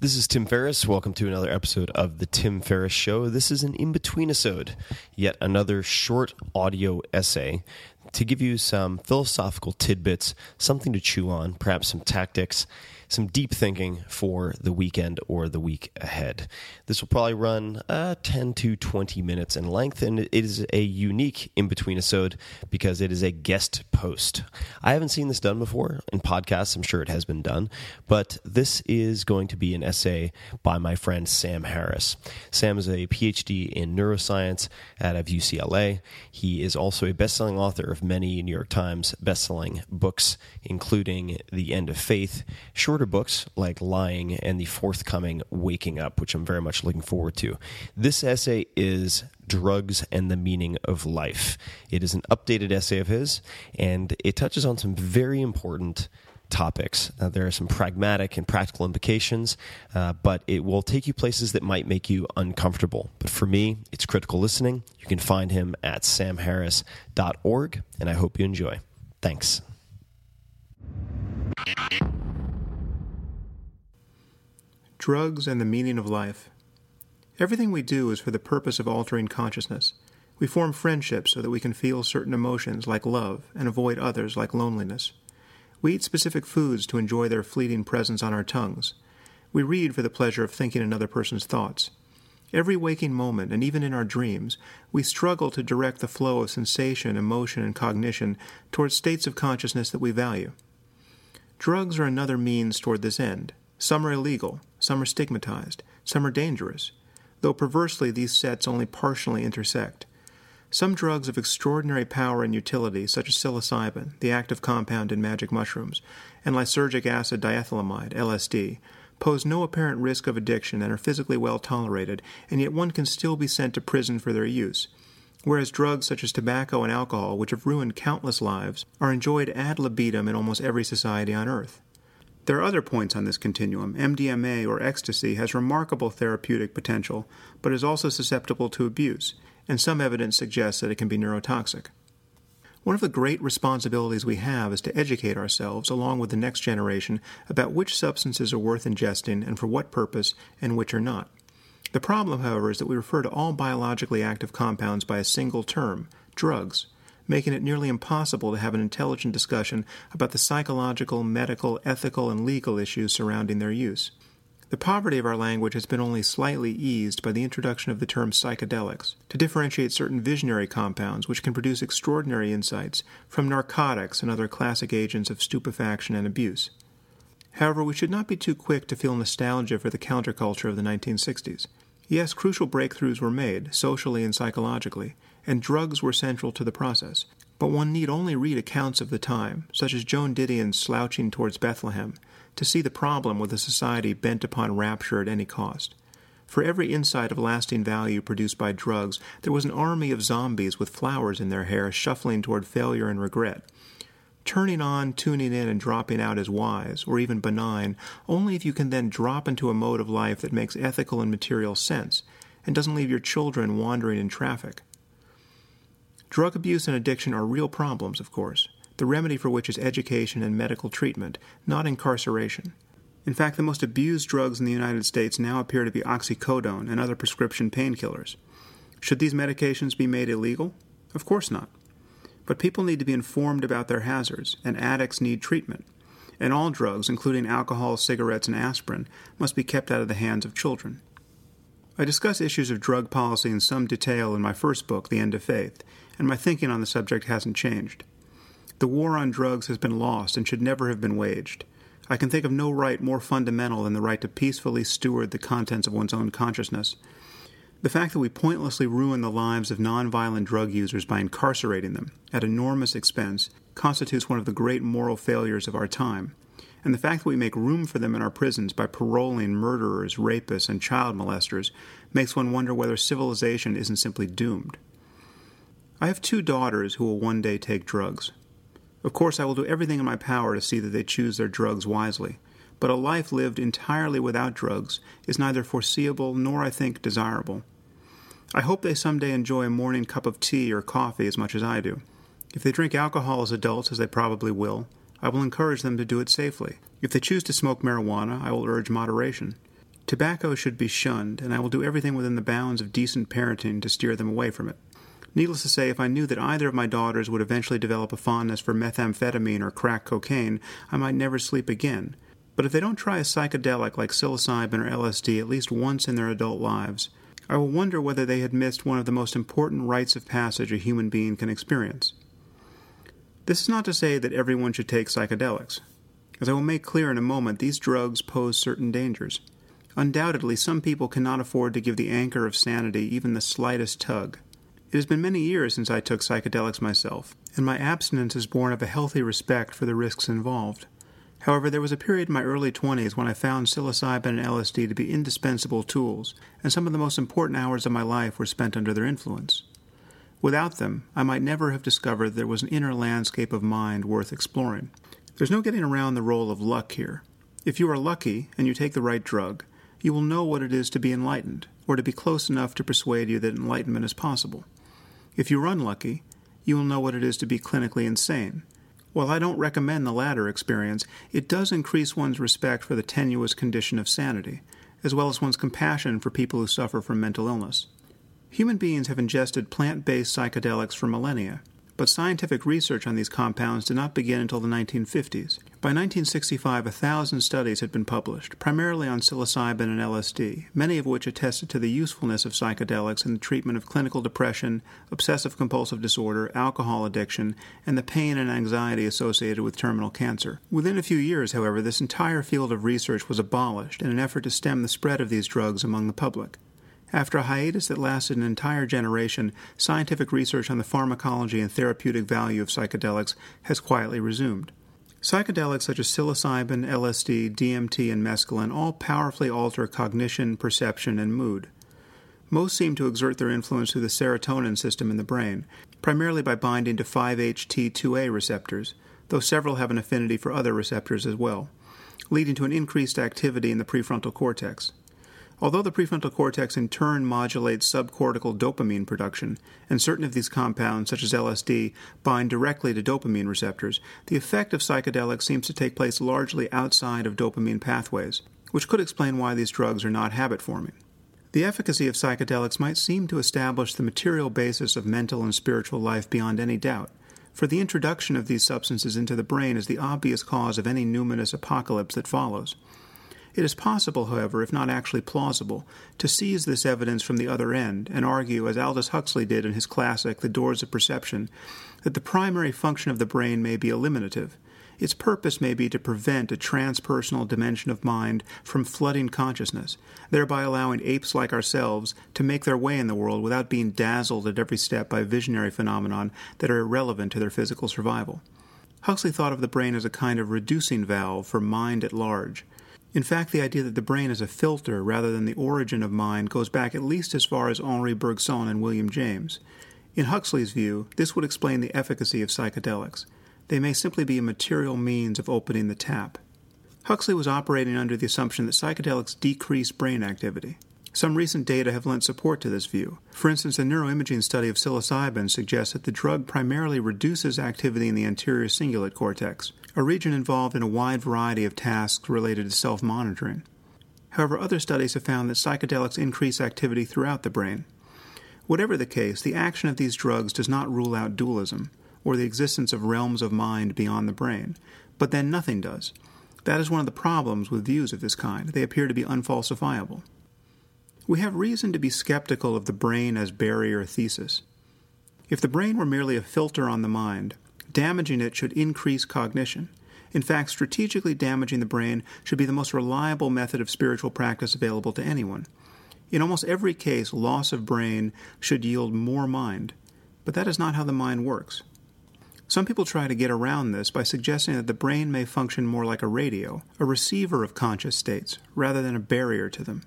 This is Tim Ferriss. Welcome to another episode of The Tim Ferriss Show. This is an in between episode, yet another short audio essay to give you some philosophical tidbits, something to chew on, perhaps some tactics, some deep thinking for the weekend or the week ahead. This will probably run uh, 10 to 20 minutes in length, and it is a unique in between episode because it is a guest post. I haven't seen this done before in podcasts, I'm sure it has been done, but this is going to be an essay by my friend Sam Harris. Sam is a PhD in neuroscience out of UCLA. He is also a best selling author of many New York Times best-selling books, including The End of Faith, shorter books like Lying, and the forthcoming Waking Up, which I'm very much looking forward to. This essay is Drugs and the Meaning of Life. It is an updated essay of his, and it touches on some very important topics. There are some pragmatic and practical implications, uh, but it will take you places that might make you uncomfortable. But for me, it's critical listening. You can find him at samharris.org, and I hope you enjoy. Thanks. Drugs and the meaning of life. Everything we do is for the purpose of altering consciousness. We form friendships so that we can feel certain emotions like love and avoid others like loneliness. We eat specific foods to enjoy their fleeting presence on our tongues. We read for the pleasure of thinking another person's thoughts. Every waking moment, and even in our dreams, we struggle to direct the flow of sensation, emotion, and cognition towards states of consciousness that we value. Drugs are another means toward this end. Some are illegal, some are stigmatized, some are dangerous, though perversely these sets only partially intersect. Some drugs of extraordinary power and utility, such as psilocybin, the active compound in magic mushrooms, and lysergic acid diethylamide, LSD, pose no apparent risk of addiction and are physically well tolerated, and yet one can still be sent to prison for their use. Whereas drugs such as tobacco and alcohol, which have ruined countless lives, are enjoyed ad libitum in almost every society on earth. There are other points on this continuum. MDMA or ecstasy has remarkable therapeutic potential, but is also susceptible to abuse, and some evidence suggests that it can be neurotoxic. One of the great responsibilities we have is to educate ourselves, along with the next generation, about which substances are worth ingesting and for what purpose, and which are not. The problem, however, is that we refer to all biologically active compounds by a single term, drugs, making it nearly impossible to have an intelligent discussion about the psychological, medical, ethical, and legal issues surrounding their use. The poverty of our language has been only slightly eased by the introduction of the term psychedelics to differentiate certain visionary compounds which can produce extraordinary insights from narcotics and other classic agents of stupefaction and abuse. However, we should not be too quick to feel nostalgia for the counterculture of the 1960s. Yes, crucial breakthroughs were made, socially and psychologically, and drugs were central to the process. But one need only read accounts of the time, such as Joan Didion's Slouching Towards Bethlehem, to see the problem with a society bent upon rapture at any cost. For every insight of lasting value produced by drugs, there was an army of zombies with flowers in their hair shuffling toward failure and regret. Turning on, tuning in, and dropping out is wise, or even benign, only if you can then drop into a mode of life that makes ethical and material sense, and doesn't leave your children wandering in traffic. Drug abuse and addiction are real problems, of course, the remedy for which is education and medical treatment, not incarceration. In fact, the most abused drugs in the United States now appear to be oxycodone and other prescription painkillers. Should these medications be made illegal? Of course not. But people need to be informed about their hazards, and addicts need treatment. And all drugs, including alcohol, cigarettes, and aspirin, must be kept out of the hands of children. I discuss issues of drug policy in some detail in my first book, The End of Faith, and my thinking on the subject hasn't changed. The war on drugs has been lost and should never have been waged. I can think of no right more fundamental than the right to peacefully steward the contents of one's own consciousness. The fact that we pointlessly ruin the lives of nonviolent drug users by incarcerating them at enormous expense constitutes one of the great moral failures of our time. And the fact that we make room for them in our prisons by paroling murderers, rapists, and child molesters makes one wonder whether civilization isn't simply doomed. I have two daughters who will one day take drugs. Of course, I will do everything in my power to see that they choose their drugs wisely, but a life lived entirely without drugs is neither foreseeable nor, I think, desirable. I hope they someday enjoy a morning cup of tea or coffee as much as I do. If they drink alcohol as adults, as they probably will, I will encourage them to do it safely. If they choose to smoke marijuana, I will urge moderation. Tobacco should be shunned, and I will do everything within the bounds of decent parenting to steer them away from it. Needless to say, if I knew that either of my daughters would eventually develop a fondness for methamphetamine or crack cocaine, I might never sleep again. But if they don't try a psychedelic like psilocybin or LSD at least once in their adult lives, I will wonder whether they had missed one of the most important rites of passage a human being can experience. This is not to say that everyone should take psychedelics. As I will make clear in a moment, these drugs pose certain dangers. Undoubtedly, some people cannot afford to give the anchor of sanity even the slightest tug. It has been many years since I took psychedelics myself, and my abstinence is born of a healthy respect for the risks involved. However, there was a period in my early 20s when I found psilocybin and LSD to be indispensable tools, and some of the most important hours of my life were spent under their influence. Without them, I might never have discovered there was an inner landscape of mind worth exploring. There's no getting around the role of luck here. If you are lucky and you take the right drug, you will know what it is to be enlightened, or to be close enough to persuade you that enlightenment is possible. If you are unlucky, you will know what it is to be clinically insane. While I don't recommend the latter experience, it does increase one's respect for the tenuous condition of sanity, as well as one's compassion for people who suffer from mental illness. Human beings have ingested plant based psychedelics for millennia, but scientific research on these compounds did not begin until the 1950s. By 1965, a thousand studies had been published, primarily on psilocybin and LSD, many of which attested to the usefulness of psychedelics in the treatment of clinical depression, obsessive compulsive disorder, alcohol addiction, and the pain and anxiety associated with terminal cancer. Within a few years, however, this entire field of research was abolished in an effort to stem the spread of these drugs among the public. After a hiatus that lasted an entire generation, scientific research on the pharmacology and therapeutic value of psychedelics has quietly resumed. Psychedelics such as psilocybin, LSD, DMT, and mescaline all powerfully alter cognition, perception, and mood. Most seem to exert their influence through the serotonin system in the brain, primarily by binding to 5-HT2A receptors, though several have an affinity for other receptors as well, leading to an increased activity in the prefrontal cortex. Although the prefrontal cortex in turn modulates subcortical dopamine production, and certain of these compounds, such as LSD, bind directly to dopamine receptors, the effect of psychedelics seems to take place largely outside of dopamine pathways, which could explain why these drugs are not habit forming. The efficacy of psychedelics might seem to establish the material basis of mental and spiritual life beyond any doubt, for the introduction of these substances into the brain is the obvious cause of any numinous apocalypse that follows. It is possible, however, if not actually plausible, to seize this evidence from the other end and argue, as Aldous Huxley did in his classic The Doors of Perception, that the primary function of the brain may be eliminative. Its purpose may be to prevent a transpersonal dimension of mind from flooding consciousness, thereby allowing apes like ourselves to make their way in the world without being dazzled at every step by visionary phenomenon that are irrelevant to their physical survival. Huxley thought of the brain as a kind of reducing valve for mind at large. In fact, the idea that the brain is a filter rather than the origin of mind goes back at least as far as Henri Bergson and William James. In Huxley's view, this would explain the efficacy of psychedelics. They may simply be a material means of opening the tap. Huxley was operating under the assumption that psychedelics decrease brain activity. Some recent data have lent support to this view. For instance, a neuroimaging study of psilocybin suggests that the drug primarily reduces activity in the anterior cingulate cortex, a region involved in a wide variety of tasks related to self monitoring. However, other studies have found that psychedelics increase activity throughout the brain. Whatever the case, the action of these drugs does not rule out dualism, or the existence of realms of mind beyond the brain, but then nothing does. That is one of the problems with views of this kind. They appear to be unfalsifiable. We have reason to be skeptical of the brain as barrier thesis. If the brain were merely a filter on the mind, damaging it should increase cognition. In fact, strategically damaging the brain should be the most reliable method of spiritual practice available to anyone. In almost every case, loss of brain should yield more mind, but that is not how the mind works. Some people try to get around this by suggesting that the brain may function more like a radio, a receiver of conscious states, rather than a barrier to them.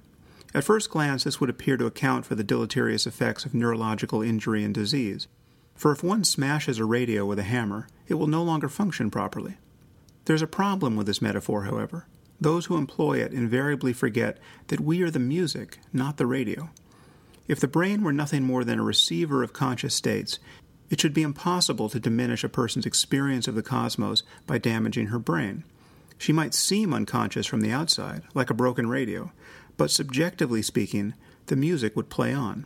At first glance, this would appear to account for the deleterious effects of neurological injury and disease. For if one smashes a radio with a hammer, it will no longer function properly. There's a problem with this metaphor, however. Those who employ it invariably forget that we are the music, not the radio. If the brain were nothing more than a receiver of conscious states, it should be impossible to diminish a person's experience of the cosmos by damaging her brain. She might seem unconscious from the outside, like a broken radio, but subjectively speaking, the music would play on.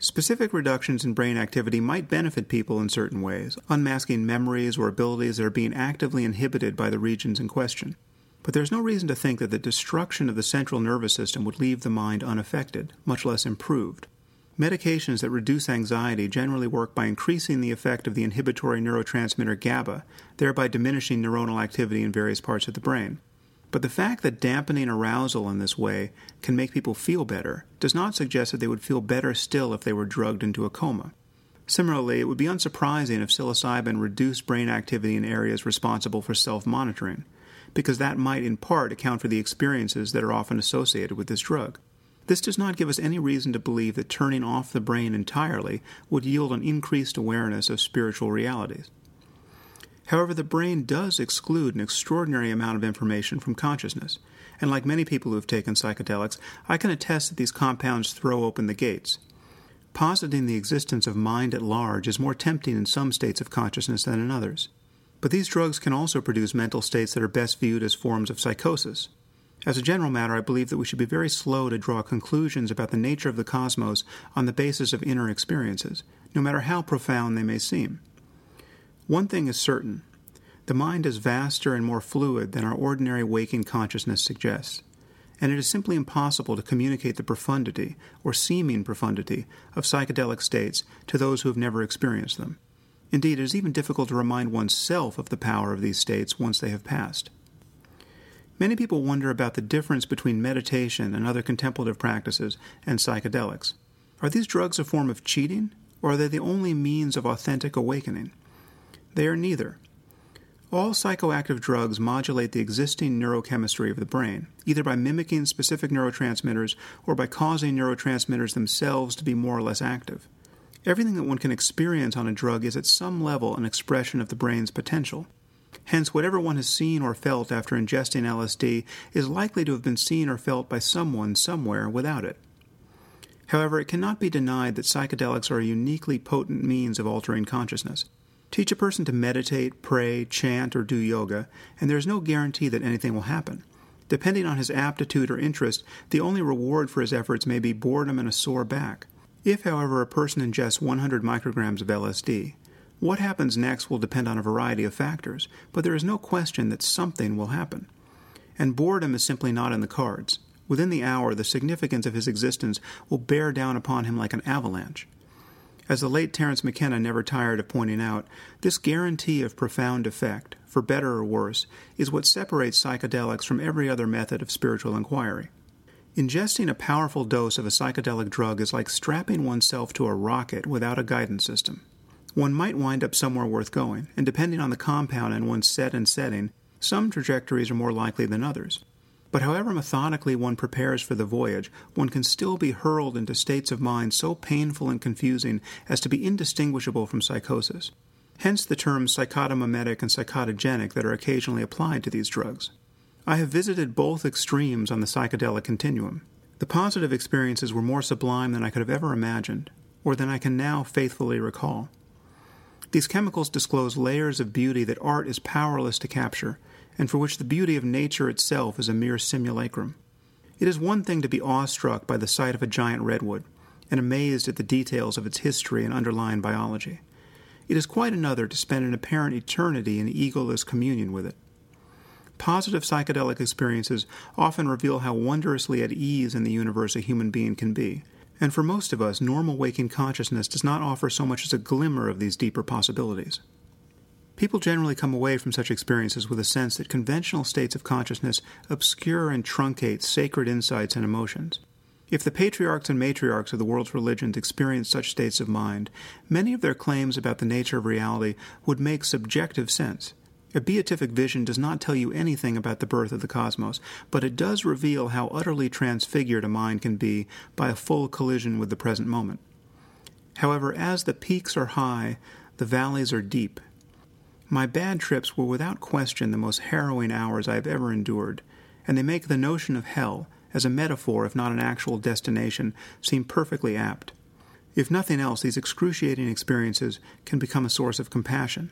Specific reductions in brain activity might benefit people in certain ways, unmasking memories or abilities that are being actively inhibited by the regions in question. But there's no reason to think that the destruction of the central nervous system would leave the mind unaffected, much less improved. Medications that reduce anxiety generally work by increasing the effect of the inhibitory neurotransmitter GABA, thereby diminishing neuronal activity in various parts of the brain. But the fact that dampening arousal in this way can make people feel better does not suggest that they would feel better still if they were drugged into a coma. Similarly, it would be unsurprising if psilocybin reduced brain activity in areas responsible for self monitoring, because that might in part account for the experiences that are often associated with this drug. This does not give us any reason to believe that turning off the brain entirely would yield an increased awareness of spiritual realities. However, the brain does exclude an extraordinary amount of information from consciousness, and like many people who have taken psychedelics, I can attest that these compounds throw open the gates. Positing the existence of mind at large is more tempting in some states of consciousness than in others. But these drugs can also produce mental states that are best viewed as forms of psychosis. As a general matter, I believe that we should be very slow to draw conclusions about the nature of the cosmos on the basis of inner experiences, no matter how profound they may seem. One thing is certain the mind is vaster and more fluid than our ordinary waking consciousness suggests, and it is simply impossible to communicate the profundity, or seeming profundity, of psychedelic states to those who have never experienced them. Indeed, it is even difficult to remind oneself of the power of these states once they have passed. Many people wonder about the difference between meditation and other contemplative practices and psychedelics. Are these drugs a form of cheating, or are they the only means of authentic awakening? They are neither. All psychoactive drugs modulate the existing neurochemistry of the brain, either by mimicking specific neurotransmitters or by causing neurotransmitters themselves to be more or less active. Everything that one can experience on a drug is at some level an expression of the brain's potential. Hence, whatever one has seen or felt after ingesting LSD is likely to have been seen or felt by someone somewhere without it. However, it cannot be denied that psychedelics are a uniquely potent means of altering consciousness. Teach a person to meditate, pray, chant, or do yoga, and there is no guarantee that anything will happen. Depending on his aptitude or interest, the only reward for his efforts may be boredom and a sore back. If, however, a person ingests 100 micrograms of LSD, what happens next will depend on a variety of factors, but there is no question that something will happen. And boredom is simply not in the cards. Within the hour, the significance of his existence will bear down upon him like an avalanche. As the late Terence McKenna never tired of pointing out, this guarantee of profound effect, for better or worse, is what separates psychedelics from every other method of spiritual inquiry. Ingesting a powerful dose of a psychedelic drug is like strapping oneself to a rocket without a guidance system. One might wind up somewhere worth going, and depending on the compound and one's set and setting, some trajectories are more likely than others. But however methodically one prepares for the voyage, one can still be hurled into states of mind so painful and confusing as to be indistinguishable from psychosis. Hence the terms psychotomimetic and psychotogenic that are occasionally applied to these drugs. I have visited both extremes on the psychedelic continuum. The positive experiences were more sublime than I could have ever imagined, or than I can now faithfully recall. These chemicals disclose layers of beauty that art is powerless to capture, and for which the beauty of nature itself is a mere simulacrum. It is one thing to be awestruck by the sight of a giant redwood, and amazed at the details of its history and underlying biology. It is quite another to spend an apparent eternity in egoless communion with it. Positive psychedelic experiences often reveal how wondrously at ease in the universe a human being can be, and for most of us, normal waking consciousness does not offer so much as a glimmer of these deeper possibilities. People generally come away from such experiences with a sense that conventional states of consciousness obscure and truncate sacred insights and emotions. If the patriarchs and matriarchs of the world's religions experienced such states of mind, many of their claims about the nature of reality would make subjective sense. A beatific vision does not tell you anything about the birth of the cosmos, but it does reveal how utterly transfigured a mind can be by a full collision with the present moment. However, as the peaks are high, the valleys are deep, my bad trips were without question the most harrowing hours I have ever endured, and they make the notion of hell, as a metaphor if not an actual destination, seem perfectly apt. If nothing else, these excruciating experiences can become a source of compassion.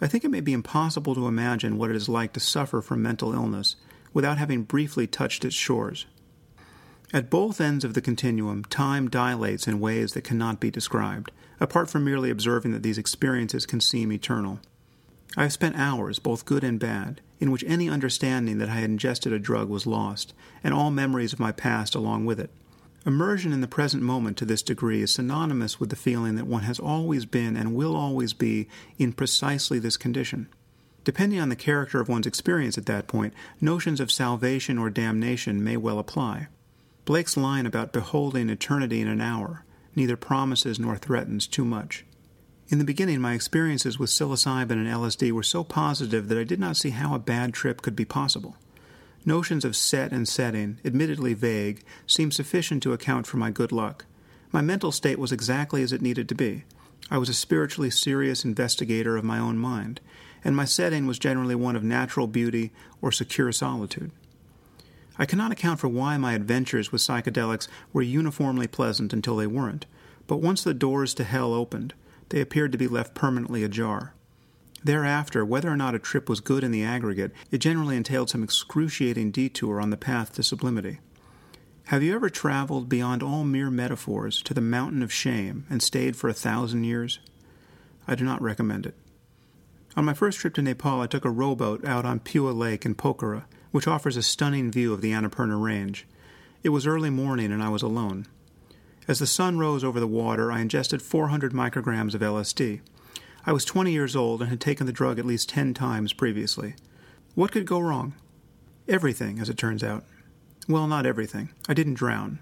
I think it may be impossible to imagine what it is like to suffer from mental illness without having briefly touched its shores. At both ends of the continuum, time dilates in ways that cannot be described, apart from merely observing that these experiences can seem eternal. I have spent hours, both good and bad, in which any understanding that I had ingested a drug was lost, and all memories of my past along with it. Immersion in the present moment to this degree is synonymous with the feeling that one has always been and will always be in precisely this condition. Depending on the character of one's experience at that point, notions of salvation or damnation may well apply. Blake's line about beholding eternity in an hour neither promises nor threatens too much. In the beginning, my experiences with psilocybin and LSD were so positive that I did not see how a bad trip could be possible. Notions of set and setting, admittedly vague, seemed sufficient to account for my good luck. My mental state was exactly as it needed to be. I was a spiritually serious investigator of my own mind, and my setting was generally one of natural beauty or secure solitude. I cannot account for why my adventures with psychedelics were uniformly pleasant until they weren't, but once the doors to hell opened, they appeared to be left permanently ajar. Thereafter, whether or not a trip was good in the aggregate, it generally entailed some excruciating detour on the path to sublimity. Have you ever traveled beyond all mere metaphors to the mountain of shame and stayed for a thousand years? I do not recommend it. On my first trip to Nepal, I took a rowboat out on Phewa Lake in Pokhara, which offers a stunning view of the Annapurna Range. It was early morning and I was alone. As the sun rose over the water, I ingested 400 micrograms of LSD. I was 20 years old and had taken the drug at least 10 times previously. What could go wrong? Everything, as it turns out. Well, not everything. I didn't drown.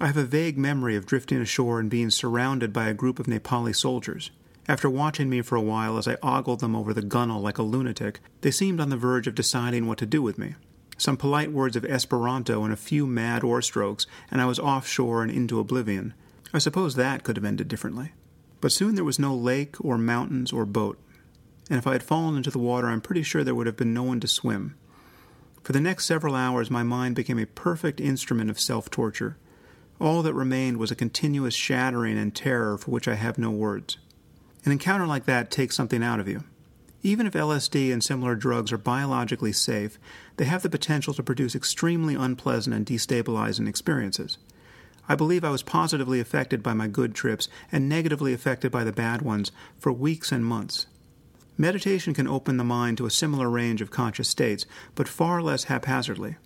I have a vague memory of drifting ashore and being surrounded by a group of Nepali soldiers. After watching me for a while as I ogled them over the gunwale like a lunatic, they seemed on the verge of deciding what to do with me some polite words of Esperanto, and a few mad oar strokes, and I was offshore and into oblivion. I suppose that could have ended differently. But soon there was no lake or mountains or boat, and if I had fallen into the water, I'm pretty sure there would have been no one to swim. For the next several hours, my mind became a perfect instrument of self torture. All that remained was a continuous shattering and terror for which I have no words. An encounter like that takes something out of you. Even if LSD and similar drugs are biologically safe, they have the potential to produce extremely unpleasant and destabilizing experiences. I believe I was positively affected by my good trips and negatively affected by the bad ones for weeks and months. Meditation can open the mind to a similar range of conscious states, but far less haphazardly.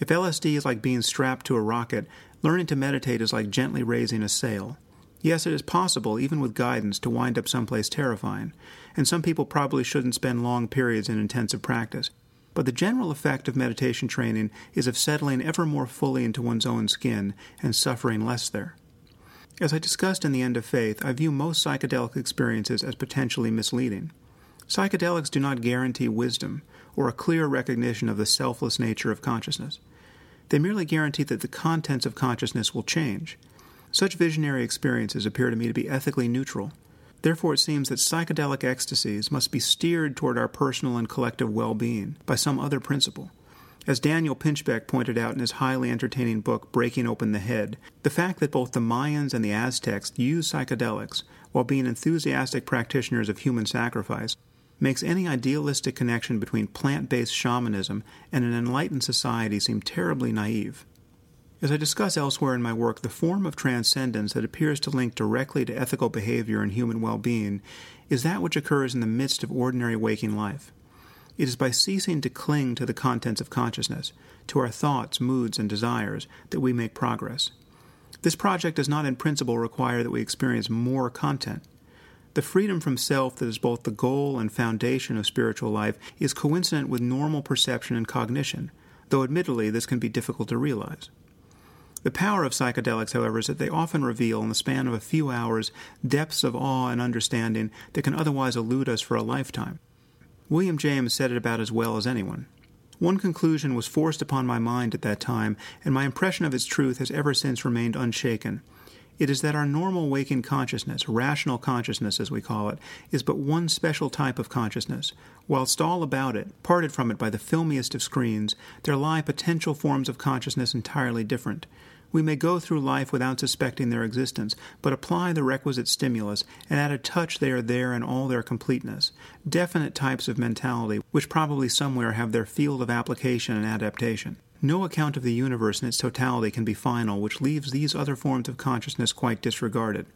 If LSD is like being strapped to a rocket, learning to meditate is like gently raising a sail. Yes, it is possible, even with guidance, to wind up someplace terrifying, and some people probably shouldn't spend long periods in intensive practice. But the general effect of meditation training is of settling ever more fully into one's own skin and suffering less there. As I discussed in The End of Faith, I view most psychedelic experiences as potentially misleading. Psychedelics do not guarantee wisdom or a clear recognition of the selfless nature of consciousness. They merely guarantee that the contents of consciousness will change. Such visionary experiences appear to me to be ethically neutral. Therefore, it seems that psychedelic ecstasies must be steered toward our personal and collective well being by some other principle. As Daniel Pinchbeck pointed out in his highly entertaining book Breaking Open the Head, the fact that both the Mayans and the Aztecs used psychedelics while being enthusiastic practitioners of human sacrifice makes any idealistic connection between plant based shamanism and an enlightened society seem terribly naive. As I discuss elsewhere in my work, the form of transcendence that appears to link directly to ethical behavior and human well being is that which occurs in the midst of ordinary waking life. It is by ceasing to cling to the contents of consciousness, to our thoughts, moods, and desires, that we make progress. This project does not in principle require that we experience more content. The freedom from self that is both the goal and foundation of spiritual life is coincident with normal perception and cognition, though admittedly this can be difficult to realize. The power of psychedelics, however, is that they often reveal, in the span of a few hours, depths of awe and understanding that can otherwise elude us for a lifetime. William James said it about as well as anyone. One conclusion was forced upon my mind at that time, and my impression of its truth has ever since remained unshaken. It is that our normal waking consciousness, rational consciousness as we call it, is but one special type of consciousness. Whilst all about it, parted from it by the filmiest of screens, there lie potential forms of consciousness entirely different. We may go through life without suspecting their existence, but apply the requisite stimulus, and at a touch they are there in all their completeness. Definite types of mentality, which probably somewhere have their field of application and adaptation. No account of the universe in its totality can be final, which leaves these other forms of consciousness quite disregarded.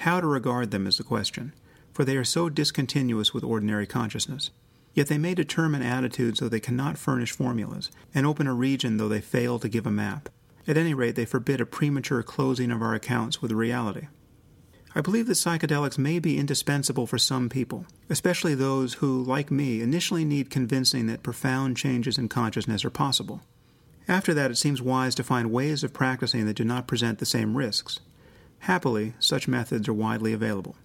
How to regard them is the question, for they are so discontinuous with ordinary consciousness. Yet they may determine attitudes though they cannot furnish formulas, and open a region though they fail to give a map. At any rate, they forbid a premature closing of our accounts with reality. I believe that psychedelics may be indispensable for some people, especially those who, like me, initially need convincing that profound changes in consciousness are possible. After that, it seems wise to find ways of practicing that do not present the same risks. Happily, such methods are widely available.